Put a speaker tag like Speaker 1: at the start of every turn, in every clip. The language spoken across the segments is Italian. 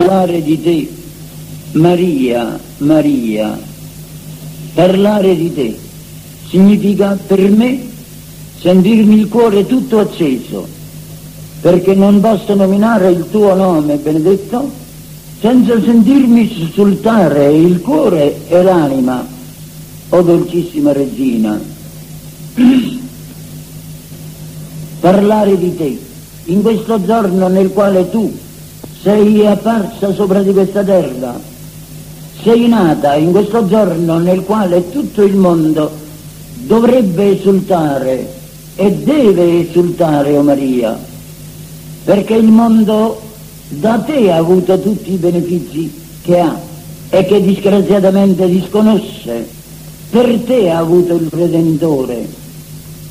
Speaker 1: parlare di te, Maria, Maria, parlare di te significa per me sentirmi il cuore tutto acceso, perché non posso nominare il tuo nome benedetto senza sentirmi sussultare il cuore e l'anima, o oh dolcissima regina. parlare di te in questo giorno nel quale tu sei apparsa sopra di questa terra, sei nata in questo giorno nel quale tutto il mondo dovrebbe esultare e deve esultare, o oh Maria, perché il mondo da te ha avuto tutti i benefici che ha e che disgraziatamente disconosce. Per te ha avuto il Redentore,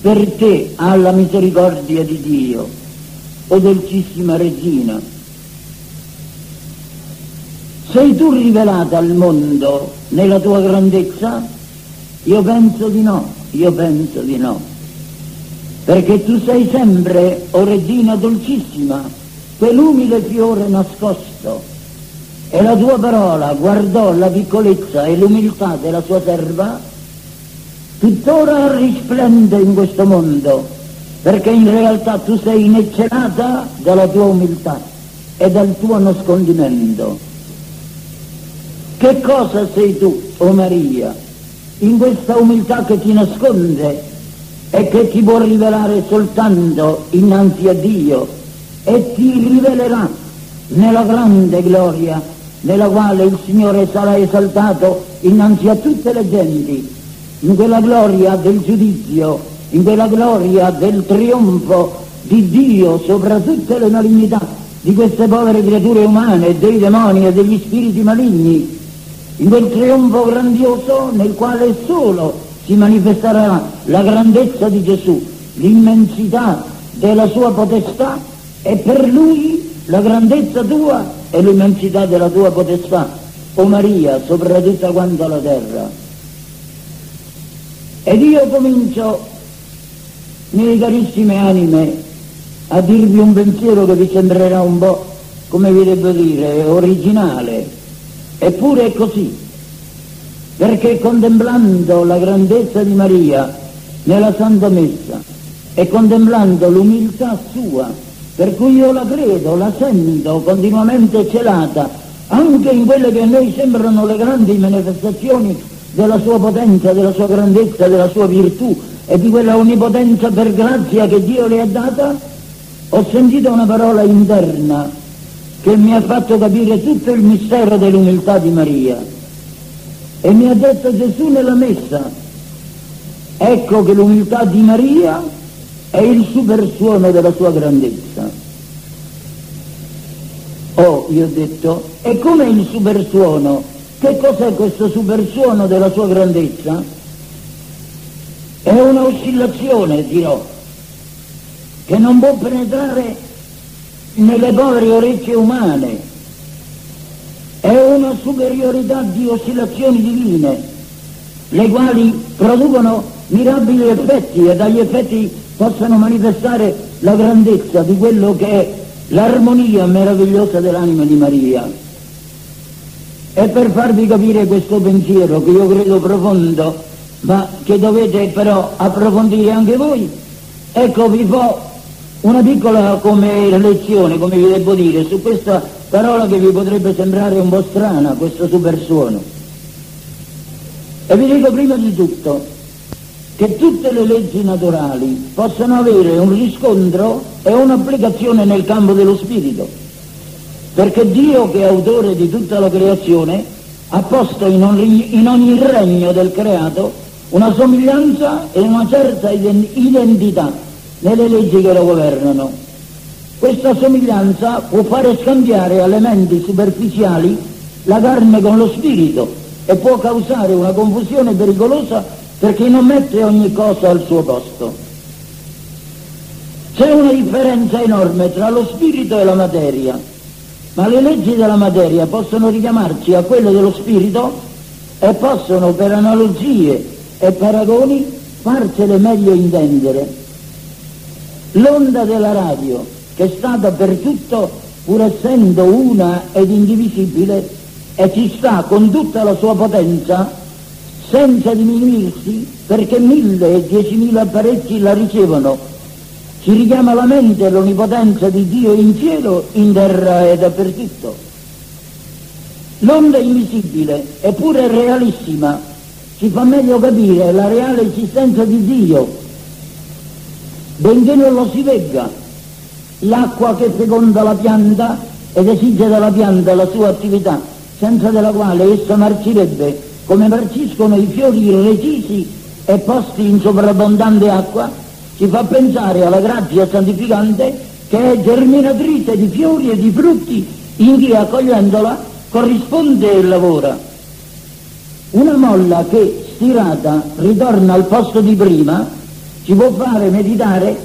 Speaker 1: per te ha la misericordia di Dio, o dolcissima Regina sei tu rivelata al mondo nella tua grandezza? Io penso di no, io penso di no. Perché tu sei sempre, o regina dolcissima, quell'umile fiore nascosto. E la tua parola guardò la piccolezza e l'umiltà della sua serva, tuttora risplende in questo mondo, perché in realtà tu sei ineccelata dalla tua umiltà e dal tuo nascondimento. Che cosa sei tu, o oh Maria, in questa umiltà che ti nasconde e che ti può rivelare soltanto innanzi a Dio e ti rivelerà nella grande gloria nella quale il Signore sarà esaltato innanzi a tutte le genti, in quella gloria del giudizio, in quella gloria del trionfo di Dio sopra tutte le malignità di queste povere creature umane, dei demoni e degli spiriti maligni in quel trionfo grandioso nel quale solo si manifesterà la grandezza di Gesù, l'immensità della sua potestà e per lui la grandezza tua e l'immensità della tua potestà, o Maria, sopra tutta quanta la terra. Ed io comincio, miei carissime anime, a dirvi un pensiero che vi sembrerà un po', come vi devo dire, originale, Eppure è così, perché contemplando la grandezza di Maria nella Santa Messa e contemplando l'umiltà sua, per cui io la credo, la sento continuamente celata, anche in quelle che a noi sembrano le grandi manifestazioni della sua potenza, della sua grandezza, della sua virtù e di quella onnipotenza per grazia che Dio le ha data, ho sentito una parola interna che mi ha fatto capire tutto il mistero dell'umiltà di Maria. E mi ha detto Gesù nella messa, ecco che l'umiltà di Maria è il supersuono della sua grandezza. Oh, io ho detto, e come il supersuono? Che cos'è questo supersuono della sua grandezza? È una oscillazione, dirò, che non può penetrare nelle povere orecchie umane. È una superiorità di oscillazioni divine, le quali producono mirabili effetti e dagli effetti possono manifestare la grandezza di quello che è l'armonia meravigliosa dell'anima di Maria. E per farvi capire questo pensiero che io credo profondo, ma che dovete però approfondire anche voi, ecco vi può una piccola come lezione, come vi devo dire, su questa parola che vi potrebbe sembrare un po' strana, questo supersuono. E vi dico prima di tutto che tutte le leggi naturali possono avere un riscontro e un'applicazione nel campo dello spirito, perché Dio che è autore di tutta la creazione ha posto in ogni, in ogni regno del creato una somiglianza e una certa identità nelle leggi che lo governano. Questa somiglianza può fare scambiare elementi superficiali la carne con lo spirito e può causare una confusione pericolosa per chi non mette ogni cosa al suo posto. C'è una differenza enorme tra lo spirito e la materia, ma le leggi della materia possono richiamarci a quelle dello spirito e possono per analogie e paragoni farcele meglio intendere l'onda della radio, che è stata per tutto pur essendo una ed indivisibile, e ci sta con tutta la sua potenza, senza diminuirsi, perché mille e diecimila apparecchi la ricevono. Ci richiama alla mente l'onnipotenza di Dio in cielo, in terra e dappertutto. L'onda invisibile, eppure realissima, ci fa meglio capire la reale esistenza di Dio, benché non lo si vegga. L'acqua che feconda la pianta ed esige dalla pianta la sua attività, senza della quale essa marcirebbe, come marciscono i fiori recisi e posti in sovrabbondante acqua, ci fa pensare alla grazia santificante che è germinatrice di fiori e di frutti in chi accogliendola corrisponde e lavora. Una molla che stirata ritorna al posto di prima ci può fare meditare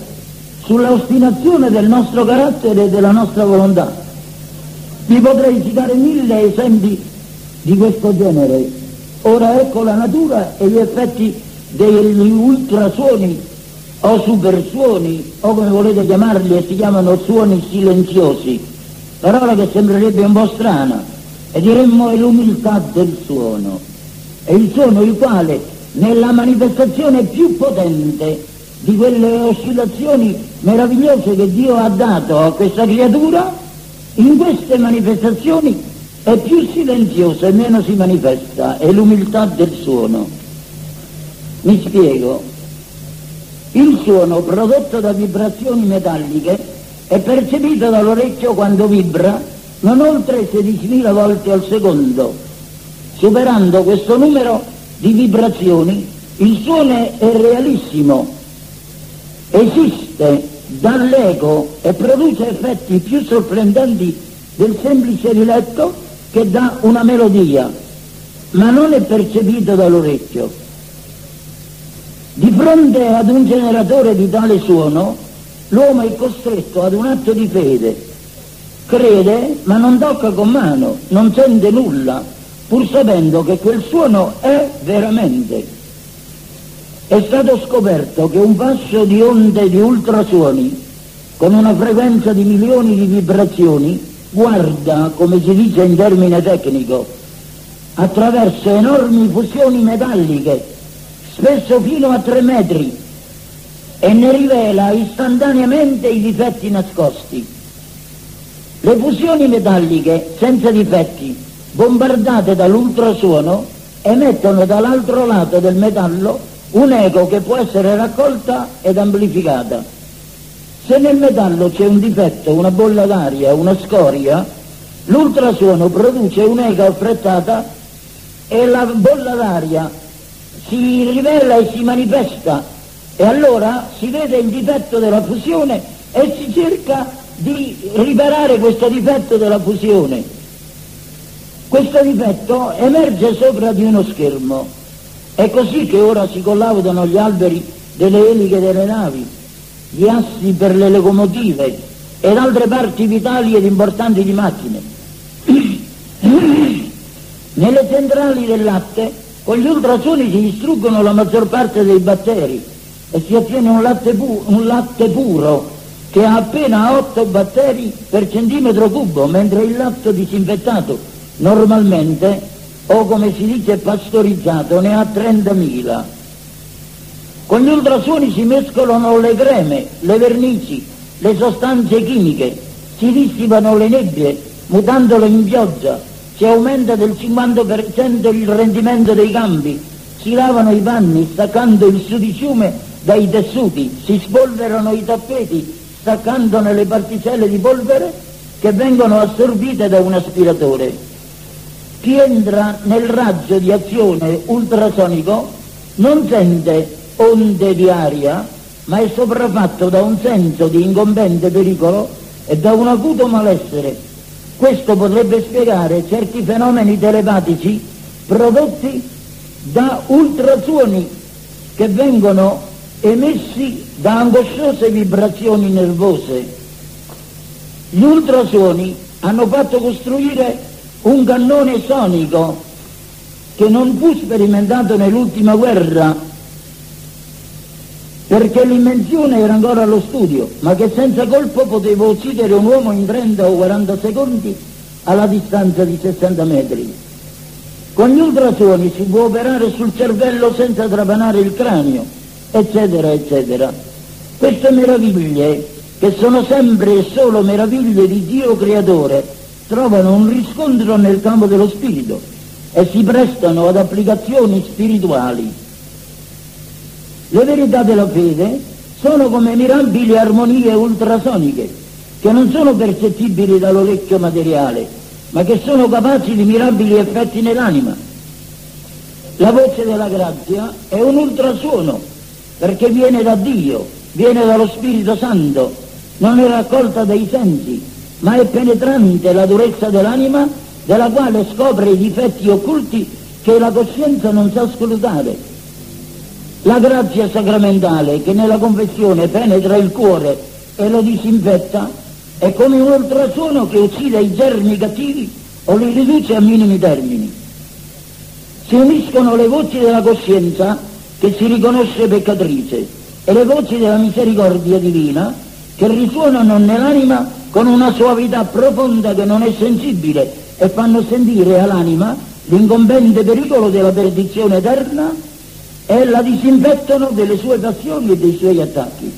Speaker 1: sulla ostinazione del nostro carattere e della nostra volontà. Vi potrei citare mille esempi di questo genere. Ora ecco la natura e gli effetti degli ultrasuoni o supersuoni o come volete chiamarli e si chiamano suoni silenziosi, parola che sembrerebbe un po' strana e diremmo è l'umiltà del suono. È il suono il quale nella manifestazione più potente di quelle oscillazioni meravigliose che Dio ha dato a questa creatura, in queste manifestazioni è più silenzioso e meno si manifesta, è l'umiltà del suono. Mi spiego. Il suono prodotto da vibrazioni metalliche è percepito dall'orecchio quando vibra non oltre 16.000 volte al secondo. Superando questo numero di vibrazioni, il suono è realissimo, esiste dall'eco e produce effetti più sorprendenti del semplice riletto che dà una melodia, ma non è percepito dall'orecchio. Di fronte ad un generatore di tale suono, l'uomo è costretto ad un atto di fede. Crede, ma non tocca con mano, non sente nulla, pur sapendo che quel suono è veramente. È stato scoperto che un fascio di onde di ultrasuoni, con una frequenza di milioni di vibrazioni, guarda, come si dice in termine tecnico, attraverso enormi fusioni metalliche, spesso fino a tre metri, e ne rivela istantaneamente i difetti nascosti. Le fusioni metalliche senza difetti, bombardate dall'ultrasuono, emettono dall'altro lato del metallo un eco che può essere raccolta ed amplificata. Se nel metallo c'è un difetto, una bolla d'aria, una scoria, l'ultrasuono produce un'eco affrettata e la bolla d'aria si rivela e si manifesta e allora si vede il difetto della fusione e si cerca di riparare questo difetto della fusione. Questo difetto emerge sopra di uno schermo. È così che ora si collaudano gli alberi delle eliche delle navi, gli assi per le locomotive ed altre parti vitali ed importanti di macchine. Nelle centrali del latte con gli ultrasuoni si distruggono la maggior parte dei batteri e si ottiene un latte, pu- un latte puro che ha appena 8 batteri per centimetro cubo, mentre il latte disinfettato normalmente, o come si dice pastorizzato, ne ha 30.000. Con gli ultrasuoni si mescolano le creme, le vernici, le sostanze chimiche, si dissipano le nebbie, mutandole in pioggia, si aumenta del 50% il rendimento dei campi, si lavano i panni staccando il sudiciume dai tessuti, si spolverano i tappeti staccandone le particelle di polvere che vengono assorbite da un aspiratore. Chi entra nel raggio di azione ultrasonico non sente onde di aria, ma è sopraffatto da un senso di incombente pericolo e da un acuto malessere questo potrebbe spiegare certi fenomeni telepatici prodotti da ultrasuoni che vengono emessi da angosciose vibrazioni nervose. Gli ultrasuoni hanno fatto costruire un cannone sonico che non fu sperimentato nell'ultima guerra perché l'invenzione era ancora allo studio, ma che senza colpo potevo uccidere un uomo in 30 o 40 secondi alla distanza di 60 metri. Con gli ultrasuoni si può operare sul cervello senza trapanare il cranio, eccetera, eccetera. Queste meraviglie, che sono sempre e solo meraviglie di Dio creatore, trovano un riscontro nel campo dello spirito e si prestano ad applicazioni spirituali. Le verità della fede sono come mirabili armonie ultrasoniche, che non sono percettibili dall'orecchio materiale, ma che sono capaci di mirabili effetti nell'anima. La voce della grazia è un ultrasuono, perché viene da Dio, viene dallo Spirito Santo, non è raccolta dai sensi, ma è penetrante la durezza dell'anima, della quale scopre i difetti occulti che la coscienza non sa scrutare. La grazia sacramentale che nella confessione penetra il cuore e lo disinfetta è come un ultrasuono che uccide i germi cattivi o li riduce a minimi termini. Si uniscono le voci della coscienza che si riconosce peccatrice e le voci della misericordia divina che risuonano nell'anima con una suavità profonda che non è sensibile e fanno sentire all'anima l'incombente pericolo della perdizione eterna e la disinfettano delle sue passioni e dei suoi attacchi.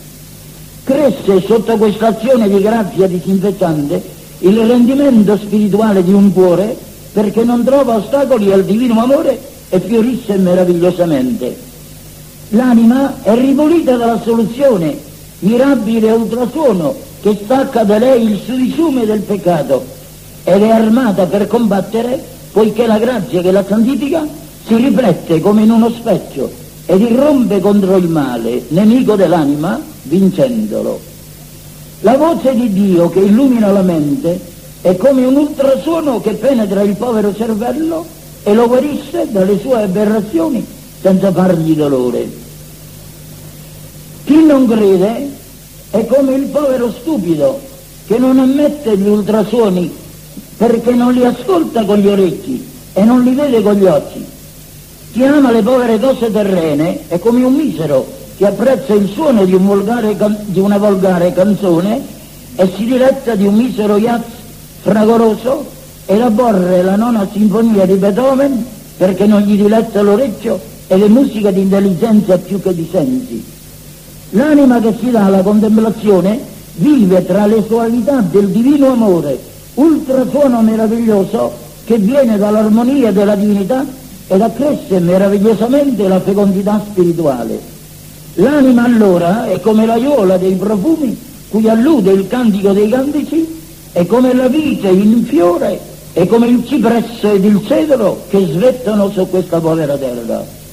Speaker 1: Cresce sotto questa azione di grazia disinfettante il rendimento spirituale di un cuore perché non trova ostacoli al divino amore e fiorisce meravigliosamente. L'anima è ripulita dalla soluzione, mirabile ultrasuono che stacca da lei il sudiciume del peccato ed è armata per combattere poiché la grazia che la santifica si riflette come in uno specchio ed irrompe contro il male, nemico dell'anima, vincendolo. La voce di Dio che illumina la mente è come un ultrasuono che penetra il povero cervello e lo guarisce dalle sue aberrazioni senza fargli dolore. Chi non crede è come il povero stupido che non ammette gli ultrasuoni perché non li ascolta con gli orecchi e non li vede con gli occhi. Chi ama le povere cose terrene è come un misero che apprezza il suono di, un volgare, di una volgare canzone e si diletta di un misero jazz fragoroso elaborre la nona sinfonia di Beethoven perché non gli diletta l'orecchio e le musiche di intelligenza più che di sensi. L'anima che si dà alla contemplazione vive tra le suavità del divino amore, ultrasuono meraviglioso che viene dall'armonia della divinità ed accresce meravigliosamente la fecondità spirituale. L'anima allora è come l'aiuola dei profumi cui allude il cantico dei cantici, è come la vite in fiore, è come il cipresso ed il cedro che svettano su questa povera terra.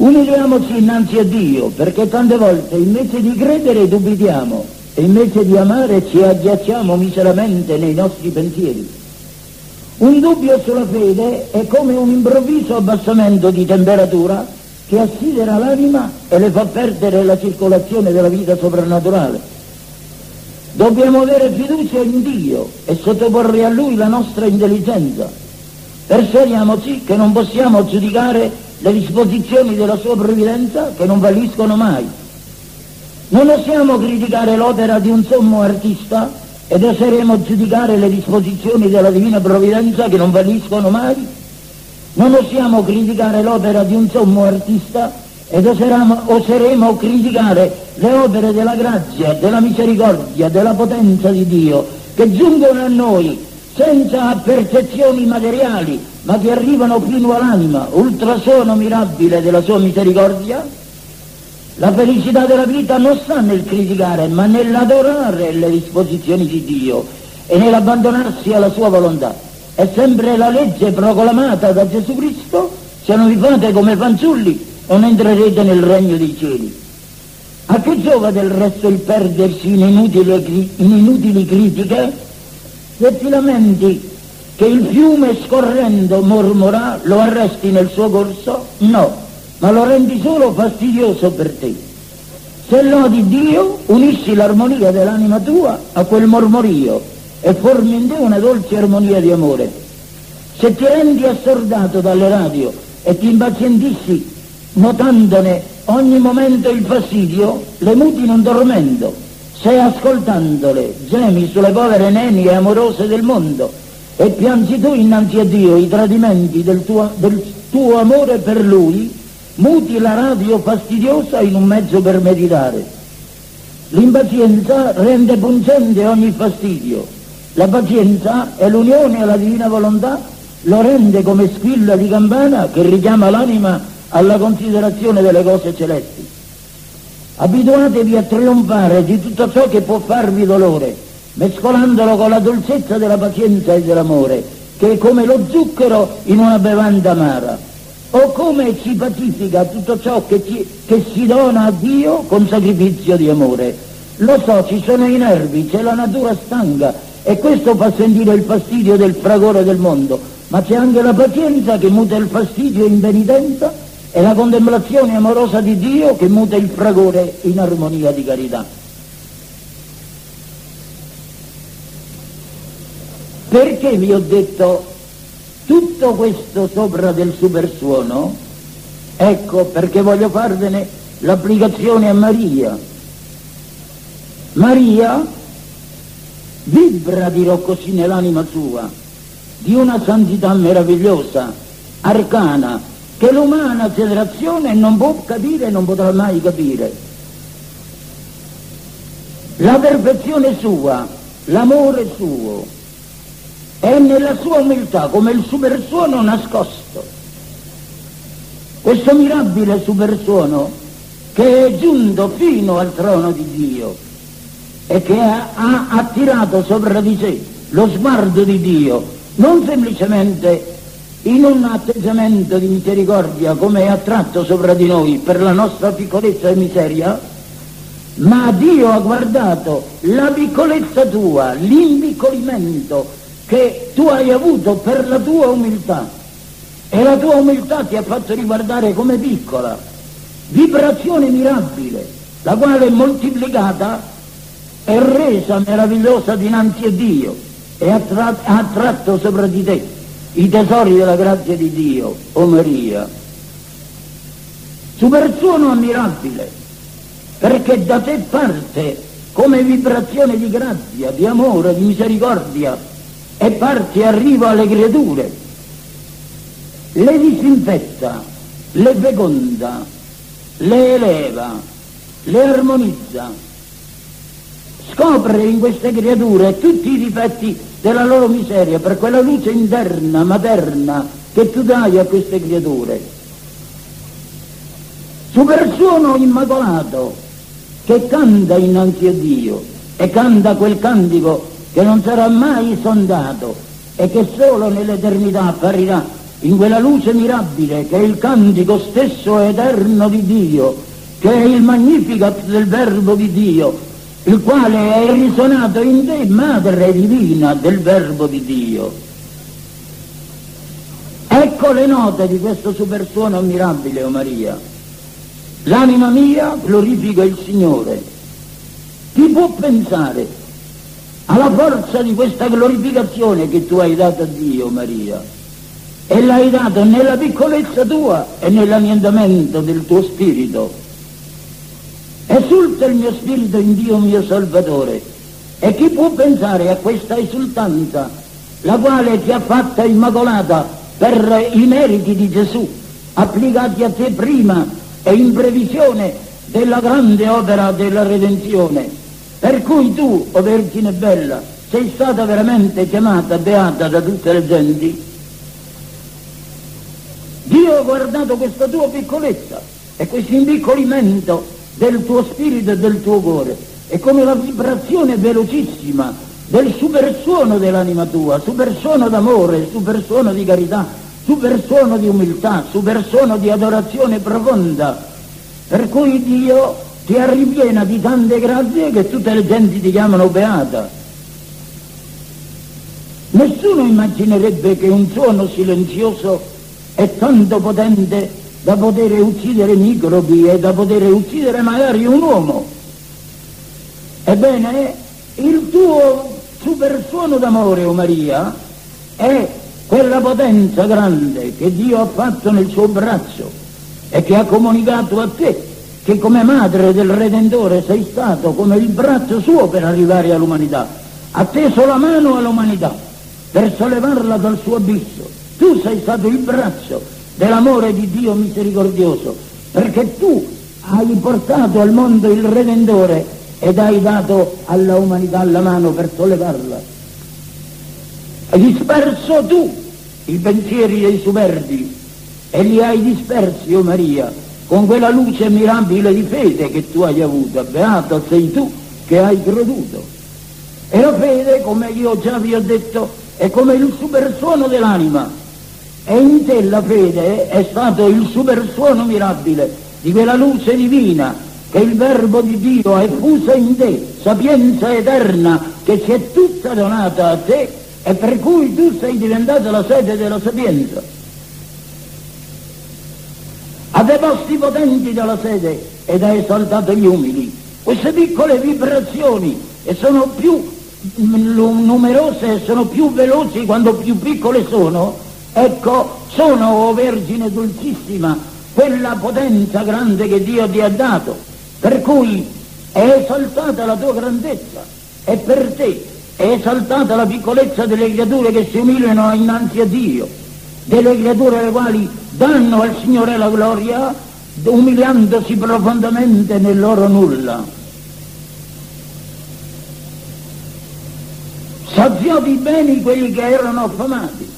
Speaker 1: Umiliamoci innanzi a Dio, perché tante volte invece di credere dubitiamo e invece di amare ci agghiacciamo miseramente nei nostri pensieri. Un dubbio sulla fede è come un improvviso abbassamento di temperatura che assidera l'anima e le fa perdere la circolazione della vita soprannaturale. Dobbiamo avere fiducia in Dio e sottoporre a Lui la nostra intelligenza. Persuadiamoci che non possiamo giudicare le disposizioni della sua provvidenza che non falliscono mai. Non osiamo criticare l'opera di un sommo artista ed oseremo giudicare le disposizioni della divina provvidenza che non falliscono mai non osiamo criticare l'opera di un sommo artista ed oseremo, oseremo criticare le opere della grazia, della misericordia, della potenza di Dio che giungono a noi senza percezioni materiali ma che arrivano fino all'anima, ultrasuono mirabile della sua misericordia. La felicità della vita non sta nel criticare ma nell'adorare le disposizioni di Dio e nell'abbandonarsi alla sua volontà è sempre la legge proclamata da Gesù Cristo, se non vi fate come fanciulli non entrerete nel regno dei cieli. A che giova del resto il perdersi in inutili, in inutili critiche? Se ti lamenti che il fiume scorrendo mormora, lo arresti nel suo corso? No, ma lo rendi solo fastidioso per te. Se lodi Dio, unisci l'armonia dell'anima tua a quel mormorio e formi in te una dolce armonia di amore. Se ti rendi assordato dalle radio e ti impazientissi notandone ogni momento il fastidio, le muti in un tormento, se ascoltandole gemi sulle povere nenie amorose del mondo e piangi tu innanzi a Dio i tradimenti del tuo, del tuo amore per Lui, muti la radio fastidiosa in un mezzo per meditare. L'impazienza rende pungente ogni fastidio, la pazienza è l'unione alla divina volontà, lo rende come squilla di campana che richiama l'anima alla considerazione delle cose celesti. Abituatevi a trionfare di tutto ciò che può farvi dolore, mescolandolo con la dolcezza della pazienza e dell'amore, che è come lo zucchero in una bevanda amara, o come si pacifica tutto ciò che, ci, che si dona a Dio con sacrificio di amore. Lo so, ci sono i nervi, c'è la natura stanca e questo fa sentire il fastidio del fragore del mondo, ma c'è anche la pazienza che muta il fastidio in penitenza e la contemplazione amorosa di Dio che muta il fragore in armonia di carità. Perché vi ho detto tutto questo sopra del supersuono? Ecco perché voglio farvene l'applicazione a Maria. Maria vibra, dirò così, nell'anima sua, di una santità meravigliosa, arcana, che l'umana generazione non può capire e non potrà mai capire. La perfezione sua, l'amore suo, è nella sua umiltà come il supersuono nascosto. Questo mirabile supersuono che è giunto fino al trono di Dio e che ha, attirato sopra di sé lo sguardo di Dio, non semplicemente in un atteggiamento di misericordia come è attratto sopra di noi per la nostra piccolezza e miseria, ma Dio ha guardato la piccolezza tua, l'impiccolimento che tu hai avuto per la tua umiltà e la tua umiltà ti ha fatto riguardare come piccola, vibrazione mirabile, la quale moltiplicata è resa meravigliosa dinanzi a Dio e ha, tra- ha attratto sopra di te i tesori della grazia di Dio, o oh Maria. Supersuono ammirabile, perché da te parte come vibrazione di grazia, di amore, di misericordia, e parte e arriva alle creature. Le disinfetta, le feconda, le eleva, le armonizza, scopre in queste creature tutti i difetti della loro miseria, per quella luce interna, materna, che tu dai a queste creature. Supersuono immacolato che canta innanzi a Dio e canta quel cantico che non sarà mai sondato e che solo nell'eternità apparirà in quella luce mirabile che è il cantico stesso eterno di Dio, che è il magnificat del verbo di Dio, il quale è risuonato in te, madre divina del verbo di Dio. Ecco le note di questo supersuono mirabile, o oh Maria. L'anima mia glorifica il Signore. Chi può pensare alla forza di questa glorificazione che tu hai dato a Dio, Maria? E l'hai dato nella piccolezza tua e nell'annientamento del tuo spirito Esulta il mio spirito in Dio mio Salvatore. E chi può pensare a questa esultanza, la quale ti ha fatta immacolata per i meriti di Gesù, applicati a te prima e in previsione della grande opera della redenzione, per cui tu, o Vergine Bella, sei stata veramente chiamata beata da tutte le genti? Dio ha guardato questa tua piccolezza e questo impiccolimento del tuo spirito e del tuo cuore. È come la vibrazione velocissima del supersuono dell'anima tua, supersuono d'amore, supersuono di carità, supersuono di umiltà, supersuono di adorazione profonda, per cui Dio ti arriviena di tante grazie che tutte le genti ti chiamano beata. Nessuno immaginerebbe che un suono silenzioso è tanto potente da poter uccidere microbi e da poter uccidere magari un uomo. Ebbene, il tuo supersuono d'amore, o oh Maria, è quella potenza grande che Dio ha fatto nel suo braccio e che ha comunicato a te che come madre del Redentore sei stato come il braccio suo per arrivare all'umanità, ha teso la mano all'umanità per sollevarla dal suo abisso. Tu sei stato il braccio dell'amore di Dio misericordioso, perché tu hai portato al mondo il Redentore ed hai dato alla umanità la mano per sollevarla. Hai disperso tu i pensieri dei superbi e li hai dispersi, o oh Maria, con quella luce mirabile di fede che tu hai avuto. Beata sei tu che hai creduto. E la fede, come io già vi ho detto, è come il supersuono dell'anima. E in te la fede è stato il supersuono mirabile di quella luce divina che il Verbo di Dio ha effusa in te, sapienza eterna che ci è tutta donata a te e per cui tu sei diventata la sede della sapienza ha deposti potenti dalla sede ed ha esaltato gli umili. Queste piccole vibrazioni e sono più numerose e sono più veloci quando più piccole sono, ecco, sono, o oh Vergine Dolcissima, quella potenza grande che Dio ti ha dato, per cui è esaltata la tua grandezza e per te è esaltata la piccolezza delle creature che si umiliano innanzi a Dio, delle creature le quali danno al Signore la gloria umiliandosi profondamente nel loro nulla. Saziò di beni quelli che erano affamati,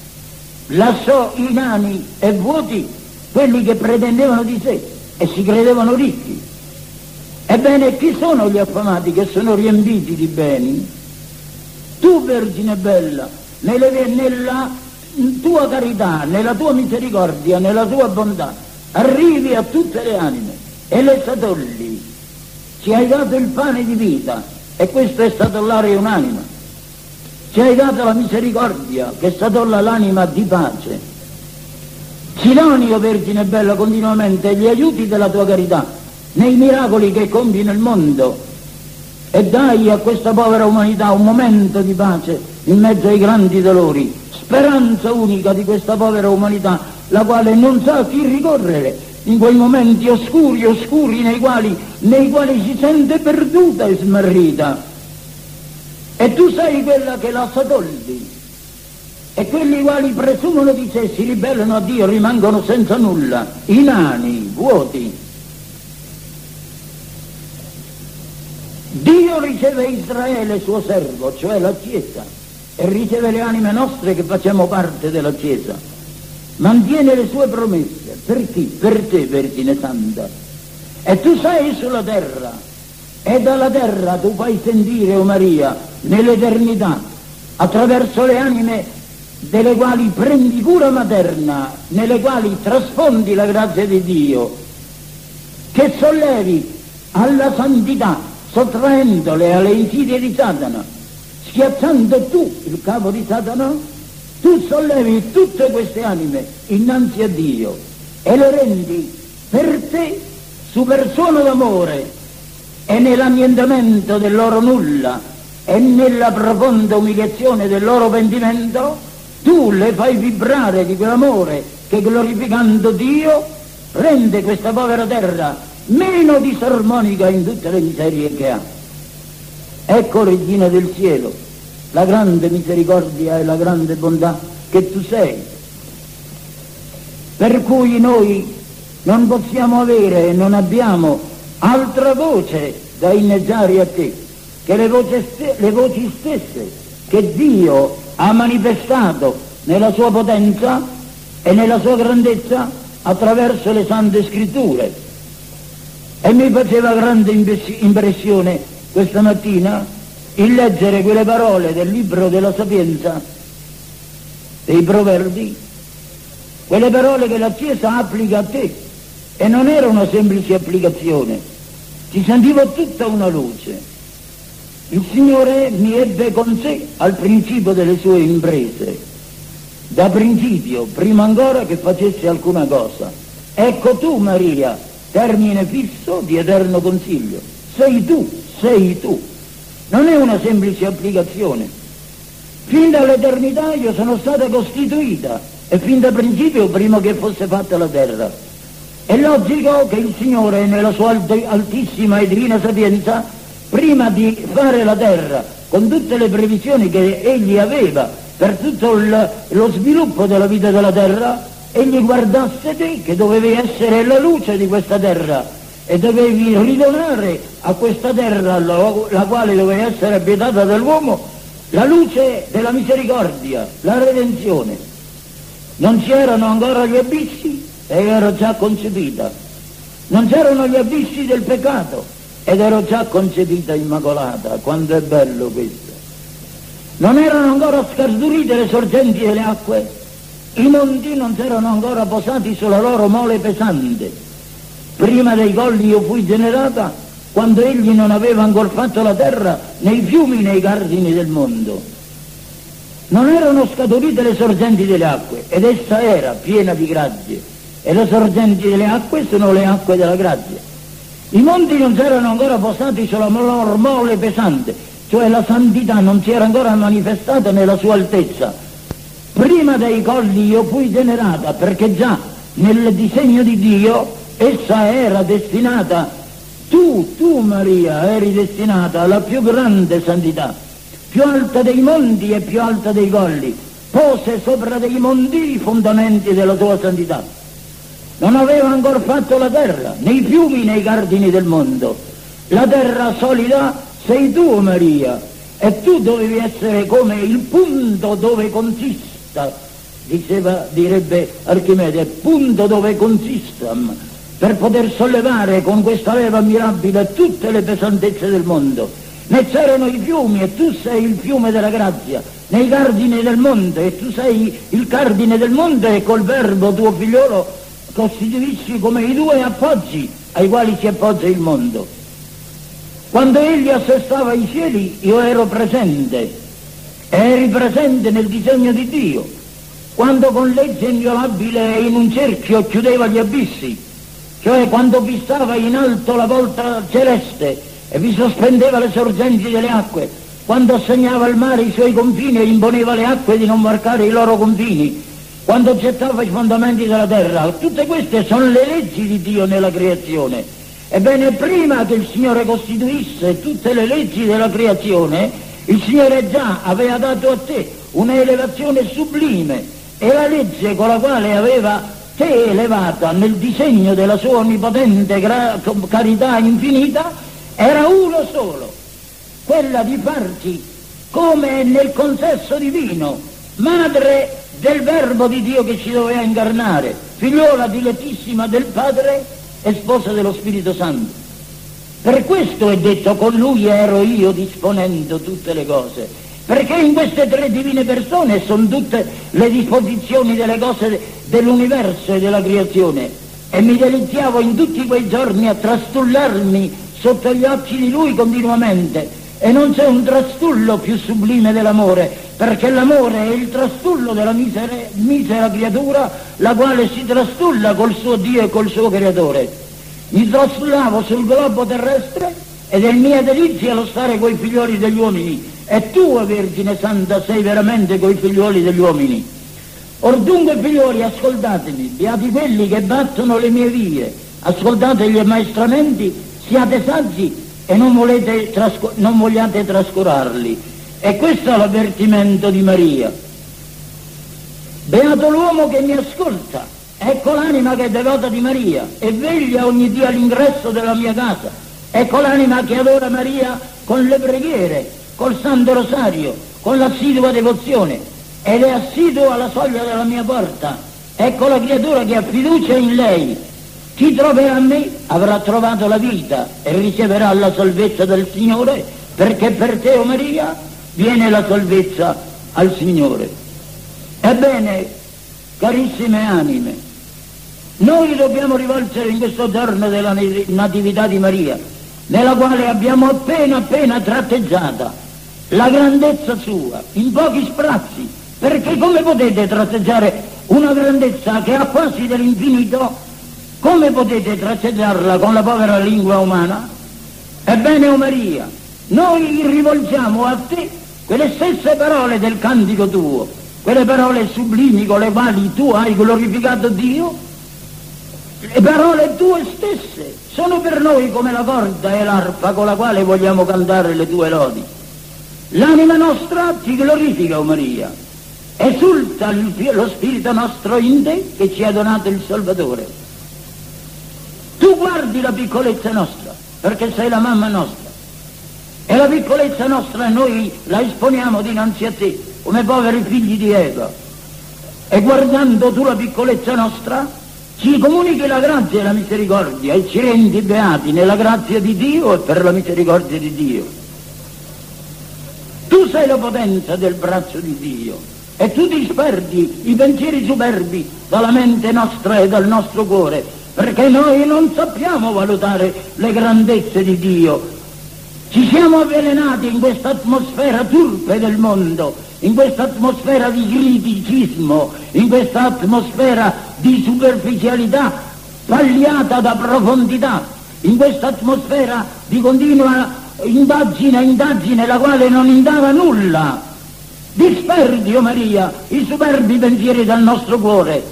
Speaker 1: lasciò i nani e vuoti quelli che pretendevano di sé e si credevano ricchi. Ebbene, chi sono gli affamati che sono riempiti di beni? Tu, Vergine Bella, nella tua carità, nella tua misericordia, nella tua bontà, arrivi a tutte le anime e le satolli. Ci hai dato il pane di vita e questo è satollare un'anima. Ci hai dato la misericordia che satolla l'anima di pace. Ci doni, o Vergine Bella, continuamente gli aiuti della tua carità nei miracoli che compi nel mondo e dai a questa povera umanità un momento di pace in mezzo ai grandi dolori speranza unica di questa povera umanità, la quale non sa a chi ricorrere in quei momenti oscuri, oscuri nei quali, nei quali si sente perduta e smarrita. E tu sei quella che la satolli. E quelli quali presumono di sé, si ribellano a Dio, rimangono senza nulla, i nani, vuoti. Dio riceve Israele, suo servo, cioè la Chiesa e riceve le anime nostre che facciamo parte della Chiesa. Mantiene le sue promesse. Per chi? Per te, Vergine Santa. E tu sei sulla terra. E dalla terra tu fai sentire, o oh Maria, nell'eternità, attraverso le anime delle quali prendi cura materna, nelle quali trasfondi la grazia di Dio, che sollevi alla santità, sottraendole alle insidie di Satana schiacciando tu il capo di Satana, tu sollevi tutte queste anime innanzi a Dio e le rendi per te supersuono d'amore e nell'annientamento del loro nulla e nella profonda umiliazione del loro pentimento, tu le fai vibrare di quell'amore che glorificando Dio rende questa povera terra meno disarmonica in tutte le miserie che ha. Ecco regina del cielo, la grande misericordia e la grande bontà che tu sei. Per cui noi non possiamo avere e non abbiamo altra voce da inneggiare a te che le voci, st- le voci stesse che Dio ha manifestato nella sua potenza e nella sua grandezza attraverso le sante scritture. E mi faceva grande impressione questa mattina il leggere quelle parole del libro della sapienza, dei proverbi, quelle parole che la Chiesa applica a te e non era una semplice applicazione, ci sentivo tutta una luce. Il Signore mi ebbe con sé al principio delle sue imprese, da principio, prima ancora che facesse alcuna cosa. Ecco tu, Maria, termine fisso di eterno consiglio. Sei tu sei tu. Non è una semplice applicazione. Fin dall'eternità io sono stata costituita e fin da principio prima che fosse fatta la terra. È logico che il Signore, nella sua altissima e divina sapienza, prima di fare la terra, con tutte le previsioni che egli aveva per tutto il, lo sviluppo della vita della terra, egli guardasse te che dovevi essere la luce di questa terra e dovevi ridonare a questa terra, la, quale doveva essere abitata dall'uomo, la luce della misericordia, la redenzione. Non c'erano ancora gli abissi e ero già concepita. Non c'erano gli abissi del peccato ed ero già concepita immacolata. Quanto è bello questo. Non erano ancora scardurite le sorgenti delle acque, i monti non si erano ancora posati sulla loro mole pesante. Prima dei colli io fui generata quando egli non aveva ancora fatto la terra nei fiumi, nei giardini del mondo. Non erano scaturite le sorgenti delle acque ed essa era piena di grazie e le sorgenti delle acque sono le acque della grazia. I monti non si erano ancora posati sulla loro mole pesante, cioè la santità non si era ancora manifestata nella sua altezza. Prima dei colli io fui generata perché già nel disegno di Dio essa era destinata, tu, tu Maria, eri destinata alla più grande santità, più alta dei monti e più alta dei colli, pose sopra dei monti i fondamenti della tua santità non aveva ancora fatto la terra, nei fiumi, nei giardini del mondo. La terra solida sei tu, Maria, e tu dovevi essere come il punto dove consista, diceva, direbbe Archimede, punto dove consistam, per poter sollevare con questa leva mirabile tutte le pesantezze del mondo. Ne c'erano i fiumi e tu sei il fiume della grazia, nei cardini del monte e tu sei il cardine del monte e col verbo tuo figliolo costituisci come i due appoggi ai quali si appoggia il mondo. Quando egli assestava i cieli io ero presente, eri presente nel disegno di Dio, quando con legge inviolabile in un cerchio chiudeva gli abissi, cioè quando fissava in alto la volta celeste e vi sospendeva le sorgenti delle acque, quando assegnava al mare i suoi confini e imponeva alle acque di non marcare i loro confini, quando gettava i fondamenti della terra. Tutte queste sono le leggi di Dio nella creazione. Ebbene, prima che il Signore costituisse tutte le leggi della creazione, il Signore già aveva dato a te un'elevazione sublime e la legge con la quale aveva te elevata nel disegno della sua onnipotente carità infinita era uno solo, quella di farti come nel consesso divino, madre del verbo di Dio che ci doveva incarnare, figliola dilettissima del Padre e sposa dello Spirito Santo. Per questo è detto con lui ero io disponendo tutte le cose, perché in queste tre divine persone sono tutte le disposizioni delle cose dell'universo e della creazione e mi deliziavo in tutti quei giorni a trastullarmi sotto gli occhi di lui continuamente e non c'è un trastullo più sublime dell'amore, perché l'amore è il trastullo della misere, misera creatura, la quale si trastulla col suo Dio e col suo creatore. Mi trastullavo sul globo terrestre ed è mia delizia lo stare coi figlioli degli uomini. E tu, Vergine Santa, sei veramente coi figlioli degli uomini. Or dunque, figlioli, ascoltatemi, beati quelli che battono le mie vie, ascoltate gli ammaestramenti, siate saggi e non, trascu- non vogliate trascurarli. E questo è l'avvertimento di Maria. Beato l'uomo che mi ascolta, ecco l'anima che è devota di Maria e veglia ogni dia all'ingresso della mia casa. Ecco l'anima che adora Maria con le preghiere, col Santo Rosario, con l'assidua devozione ed è assidua alla soglia della mia porta. Ecco la creatura che ha fiducia in lei chi troverà me avrà trovato la vita e riceverà la salvezza del Signore, perché per te, o Maria, viene la salvezza al Signore. Ebbene, carissime anime, noi dobbiamo rivolgere in questo giorno della Natività di Maria, nella quale abbiamo appena appena tratteggiata la grandezza sua, in pochi sprazzi, perché come potete tratteggiare una grandezza che ha quasi dell'infinito come potete tracciarla con la povera lingua umana? Ebbene, o Maria, noi rivolgiamo a te quelle stesse parole del cantico tuo, quelle parole sublimi con le quali tu hai glorificato Dio, le parole tue stesse sono per noi come la corda e l'arpa con la quale vogliamo cantare le tue lodi. L'anima nostra ti glorifica, o Maria, esulta lo spirito nostro in te che ci ha donato il Salvatore. Tu guardi la piccolezza nostra, perché sei la mamma nostra, e la piccolezza nostra noi la esponiamo dinanzi a te, come poveri figli di Eva. E guardando tu la piccolezza nostra, ci comunichi la grazia e la misericordia e ci rendi beati nella grazia di Dio e per la misericordia di Dio. Tu sei la potenza del braccio di Dio e tu disperdi i pensieri superbi dalla mente nostra e dal nostro cuore, perché noi non sappiamo valutare le grandezze di Dio. Ci siamo avvelenati in questa atmosfera turpe del mondo, in questa atmosfera di criticismo, in questa atmosfera di superficialità tagliata da profondità, in questa atmosfera di continua indagine, indagine, la quale non indaga nulla disperdi, o oh Maria, i superbi pensieri del nostro cuore,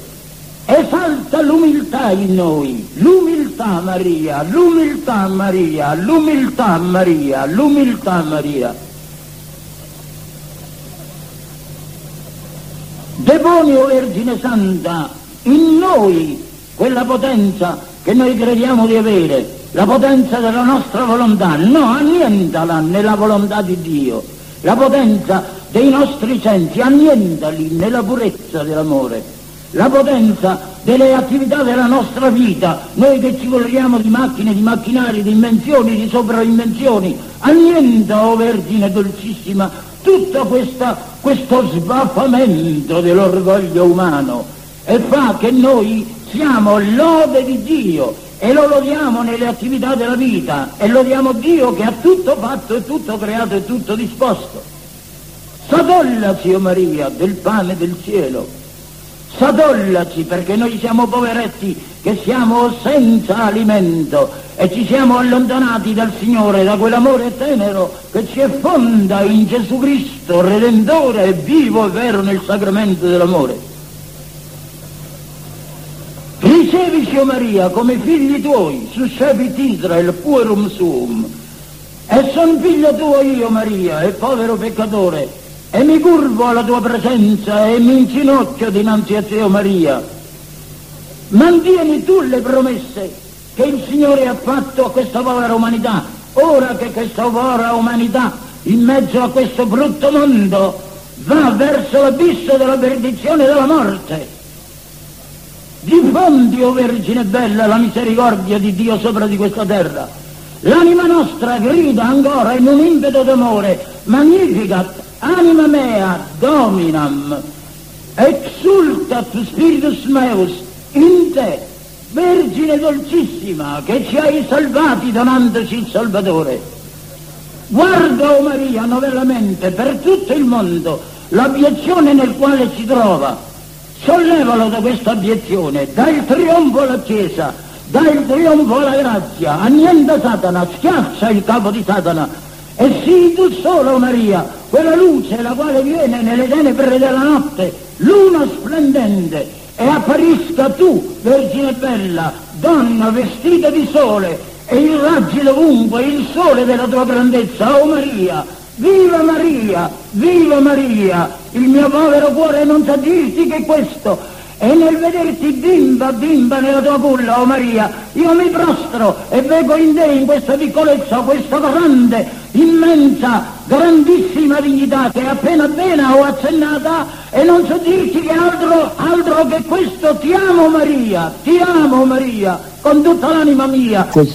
Speaker 1: esalta l'umiltà in noi, l'umiltà Maria, l'umiltà Maria, l'umiltà Maria, l'umiltà Maria. Deponi, o Vergine Santa, in noi quella potenza che noi crediamo di avere, la potenza della nostra volontà, no, annientala nella volontà di Dio, la potenza dei nostri sensi, annientali nella purezza dell'amore, la potenza delle attività della nostra vita, noi che ci vogliamo di macchine, di macchinari, di invenzioni, di sovrainvenzioni, annienta, o oh Vergine dolcissima, tutto questo sbaffamento dell'orgoglio umano e fa che noi siamo lode di Dio e lo lodiamo nelle attività della vita e lodiamo Dio che ha tutto fatto e tutto creato e tutto disposto. Sadollaci, o oh Maria, del pane del cielo. Sadollaci perché noi siamo poveretti che siamo senza alimento e ci siamo allontanati dal Signore, da quell'amore tenero che ci effonda in Gesù Cristo, Redentore e vivo e vero nel sacramento dell'amore. Ricevici, o oh Maria, come figli tuoi, suscepit Israel puerum suum. E son figlio tuo io, Maria, e povero peccatore, e mi curvo alla tua presenza e mi inginocchio dinanzi a te, oh Maria. Mantieni tu le promesse che il Signore ha fatto a questa povera umanità, ora che questa povera umanità, in mezzo a questo brutto mondo, va verso l'abisso della perdizione e della morte. Diffondi, o oh Vergine bella, la misericordia di Dio sopra di questa terra. L'anima nostra grida ancora in un impeto d'amore, magnificat anima mea dominam, exultat spiritus meus in te, Vergine dolcissima, che ci hai salvati donandoci il Salvatore. Guarda, o oh Maria, novellamente per tutto il mondo l'abiezione nel quale si trova. Sollevalo da questa abiezione, dai il trionfo alla Chiesa, dai il trionfo alla grazia, annienta Satana, schiaccia il capo di Satana, e sii tu solo, Maria, quella luce la quale viene nelle tenebre della notte, luna splendente, e apparisca tu, Vergine bella, donna vestita di sole, e irraggi dovunque il sole della tua grandezza, oh Maria, viva Maria, viva Maria, il mio povero cuore non sa dirti che questo e nel vederti bimba, bimba nella tua culla, oh Maria, io mi prostro e vedo in te, in questa piccolezza, questa grande, immensa, grandissima dignità che appena appena ho accennata e non so dirti che altro, altro che questo. Ti amo Maria, ti amo Maria, con tutta l'anima mia.